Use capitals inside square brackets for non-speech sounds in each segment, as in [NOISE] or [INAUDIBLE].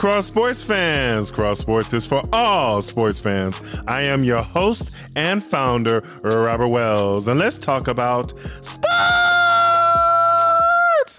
Cross Sports fans. Cross Sports is for all sports fans. I am your host and founder, Robert Wells, and let's talk about sports.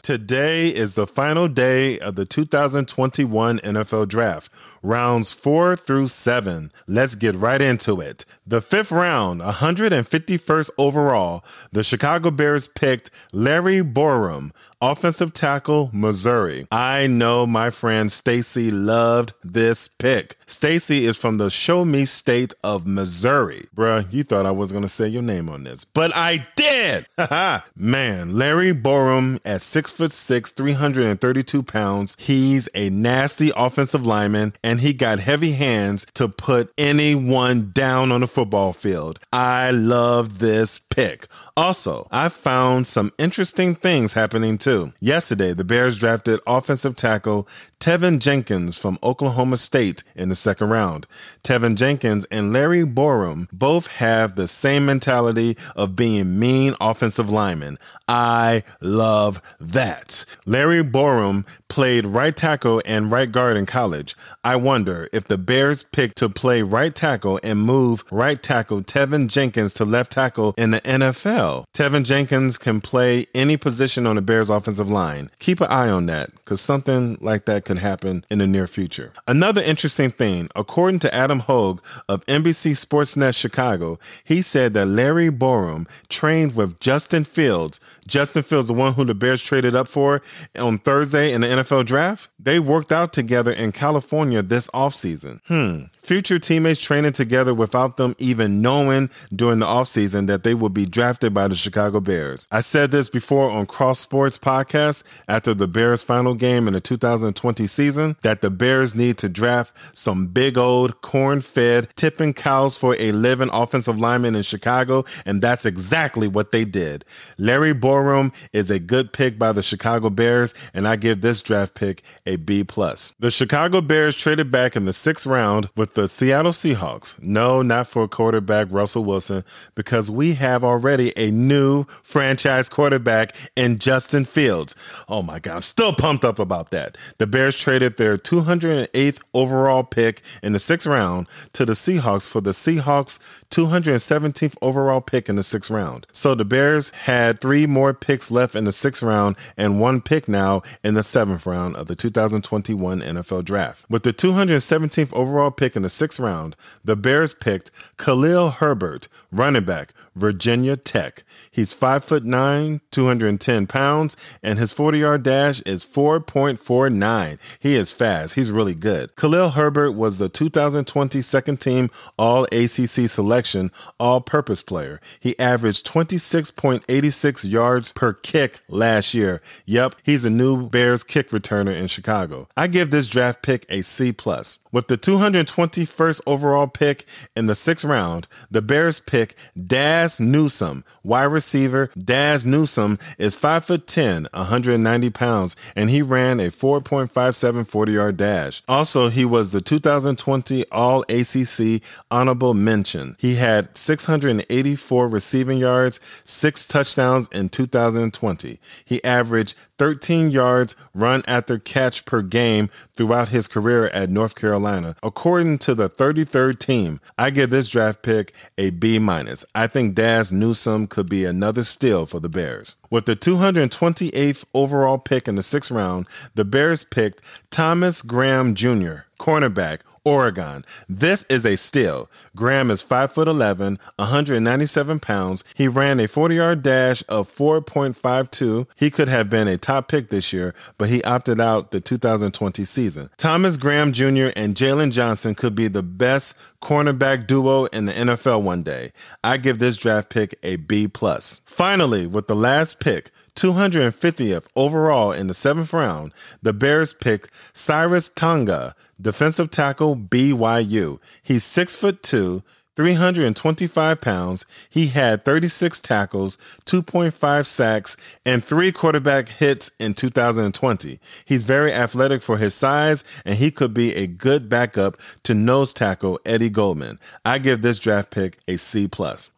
Today is the final day of the 2021 NFL Draft, rounds four through seven. Let's get right into it. The fifth round, 151st overall, the Chicago Bears picked Larry Borom, offensive tackle, Missouri. I know my friend Stacy loved this pick. Stacy is from the Show Me State of Missouri. Bruh, you thought I was to say your name on this, but I did. [LAUGHS] Man, Larry Borom at six foot six, 332 pounds. He's a nasty offensive lineman and he got heavy hands to put anyone down on the football field. I love this pick. Also, I found some interesting things happening too. Yesterday, the Bears drafted offensive tackle Teven Jenkins from Oklahoma State in the second round. Teven Jenkins and Larry Borom both have the same mentality of being mean offensive linemen. I love that. Larry Borom played right tackle and right guard in college. I wonder if the Bears pick to play right tackle and move right tackle Teven Jenkins to left tackle in the NFL. Teven Jenkins can play any position on the Bears offensive line. Keep an eye on that because something like that could happen in the near future. Another interesting thing, according to Adam Hoge of NBC Sportsnet Chicago, he said that Larry Borom trained with Justin Fields. Justin Fields, the one who the Bears traded up for on Thursday in the NFL draft, they worked out together in California this offseason. Hmm. Future teammates training together without them even knowing during the offseason that they would be drafted by the Chicago Bears. I said this before on Cross Sports Podcast after the Bears' final game in the 2020 season that the Bears need to draft some big old corn fed, tipping cows for a living offensive lineman in Chicago, and that's exactly what they did. Larry Borom is a good pick by the Chicago Bears, and I give this draft pick a B. plus. The Chicago Bears traded back in the sixth round with the Seattle Seahawks. No, not for quarterback Russell Wilson, because we have already a new franchise quarterback in Justin Fields. Oh my God, I'm still pumped up about that. The Bears traded their 208th overall pick in the sixth round to the Seahawks for the Seahawks 217th overall pick in the sixth round. So the Bears had three more picks left in the sixth round and one pick now in the seventh round of the 2021 NFL Draft. With the 217th overall pick in the sixth round, the Bears picked Khalil Herbert, running back, Virginia Tech. He's 5 foot 9, 210 pounds, and his 40 yard dash is 4.49. He is fast. He's really good. Khalil Herbert was the 2020 second team All ACC selection all purpose player. He averaged 26.86 yards per kick last year. Yep, he's a new Bears kick returner in Chicago. I give this draft pick a C. plus. With the 221st overall pick in the sixth round, the Bears pick Dazz Newsome, wide receiver. Dazz Newsome is 5'10, 190 pounds, and he ran a 4.57 40 yard dash. Also, he was the 2020 All ACC honorable mention. He had 684 receiving yards, six touchdowns in 2020. He averaged 13 yards run after catch per game throughout his career at North Carolina. According to the 33rd team, I give this draft pick a B minus. I think Dazz Newsome could be another steal for the Bears. With the 228th overall pick in the sixth round, the Bears picked Thomas Graham Jr., cornerback, Oregon. This is a steal. Graham is 5 foot 11, 197 pounds. He ran a 40 yard dash of 4.52. He could have been a top pick this year, but he opted out the 2020 season. Thomas Graham Jr. and Jaylon Johnson could be the best cornerback duo in the NFL one day. I give this draft pick a B plus. Finally, with the last pick, 250th overall in the seventh round, the Bears picked Khyiris Tonga, defensive tackle BYU. He's six foot two, 325 pounds. He had 36 tackles, 2.5 sacks, and three quarterback hits in 2020. He's very athletic for his size, and he could be a good backup to nose tackle Eddie Goldman. I give this draft pick a C.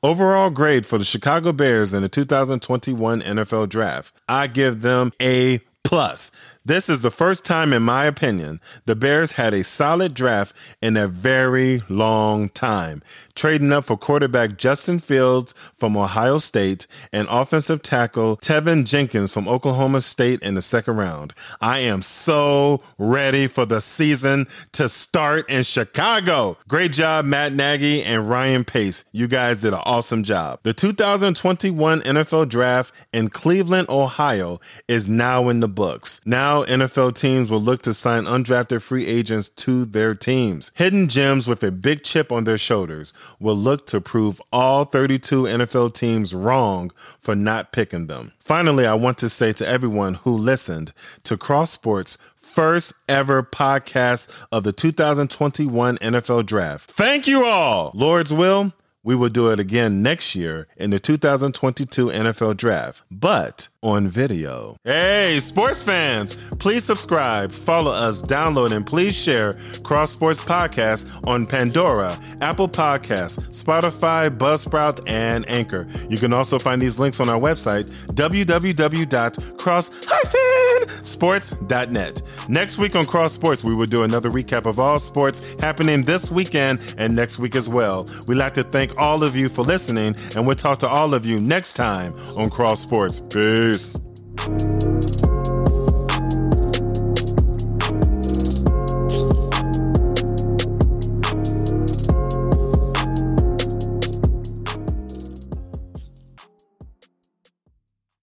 Overall grade for the Chicago Bears in the 2021 NFL Draft. I give them a plus. This is the first time, in my opinion, the Bears had a solid draft in a very long time, trading up for quarterback Justin Fields from Ohio State and offensive tackle Teven Jenkins from Oklahoma State in the second round. I am so ready for the season to start in Chicago. Great job, Matt Nagy and Ryan Pace. You guys did an awesome job. The 2021 NFL Draft in Cleveland, Ohio is now in the books. Now, NFL teams will look to sign undrafted free agents to their teams. Hidden gems with a big chip on their shoulders will look to prove all 32 NFL teams wrong for not picking them. Finally, I want to say to everyone who listened to Cross Sports first ever podcast of the 2021 NFL Draft. Thank you all. Lord's will, we will do it again next year in the 2022 NFL Draft, but on video. Hey, sports fans, please subscribe, follow us, download, and please share Cross Sports Podcast on Pandora, Apple Podcasts, Spotify, Buzzsprout, and Anchor. You can also find these links on our website, www.cross-sports.net. Next week on Cross Sports, we will do another recap of all sports happening this weekend and next week as well. We'd like to thank all of you for listening, and we'll talk to all of you next time on Cross Sports. Peace.